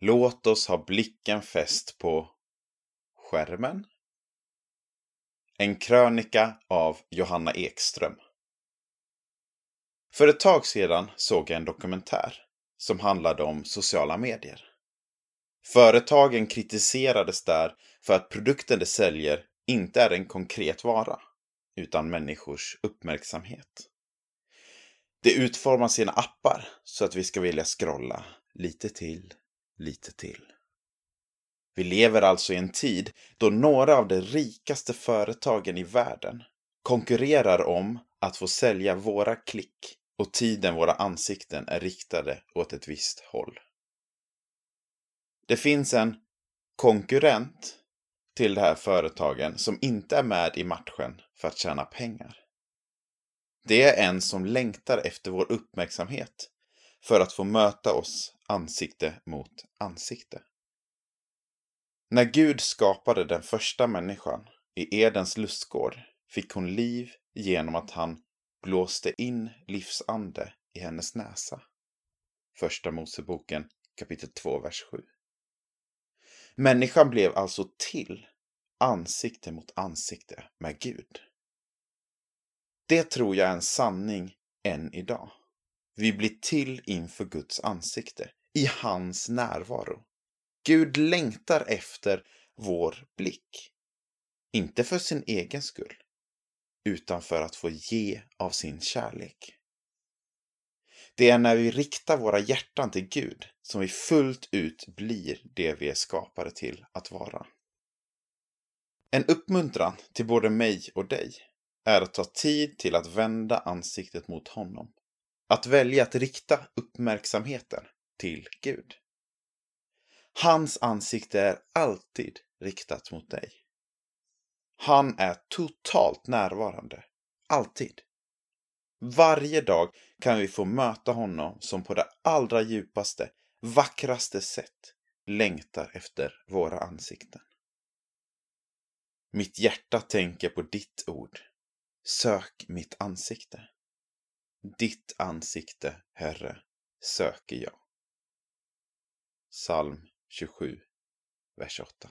Låt oss ha blicken fäst på skärmen. En krönika av Johanna Ekström. För ett tag sedan såg jag en dokumentär som handlade om sociala medier. Företagen kritiserades där för att produkten de säljer inte är en konkret vara, utan människors uppmärksamhet. De utformar sina appar så att vi ska vilja scrolla lite till, lite till. Vi lever alltså i en tid då några av de rikaste företagen i världen konkurrerar om att få sälja våra klick och tiden våra ansikten är riktade åt ett visst håll. Det finns en konkurrent till de här företagen som inte är med i matchen för att tjäna pengar. Det är en som längtar efter vår uppmärksamhet för att få möta oss ansikte mot ansikte. När Gud skapade den första människan i Edens lustgård fick hon liv genom att han blåste in livsande i hennes näsa. Första Moseboken kapitel 2, vers 7. Människan blev alltså till ansikte mot ansikte med Gud. Det tror jag är en sanning än idag. Vi blir till inför Guds ansikte, i hans närvaro. Gud längtar efter vår blick. Inte för sin egen skull, utan för att få ge av sin kärlek. Det är när vi riktar våra hjärtan till Gud som vi fullt ut blir det vi är skapade till att vara. En uppmuntran till både mig och dig är att ta tid till att vända ansiktet mot honom. Att välja att rikta uppmärksamheten till Gud. Hans ansikte är alltid riktat mot dig. Han är totalt närvarande. Alltid. Varje dag kan vi få möta honom som på det allra djupaste, vackraste sätt längtar efter våra ansikten. Mitt hjärta tänker på ditt ord. Sök mitt ansikte. Ditt ansikte, Herre, söker jag. Psalm 27, vers 8.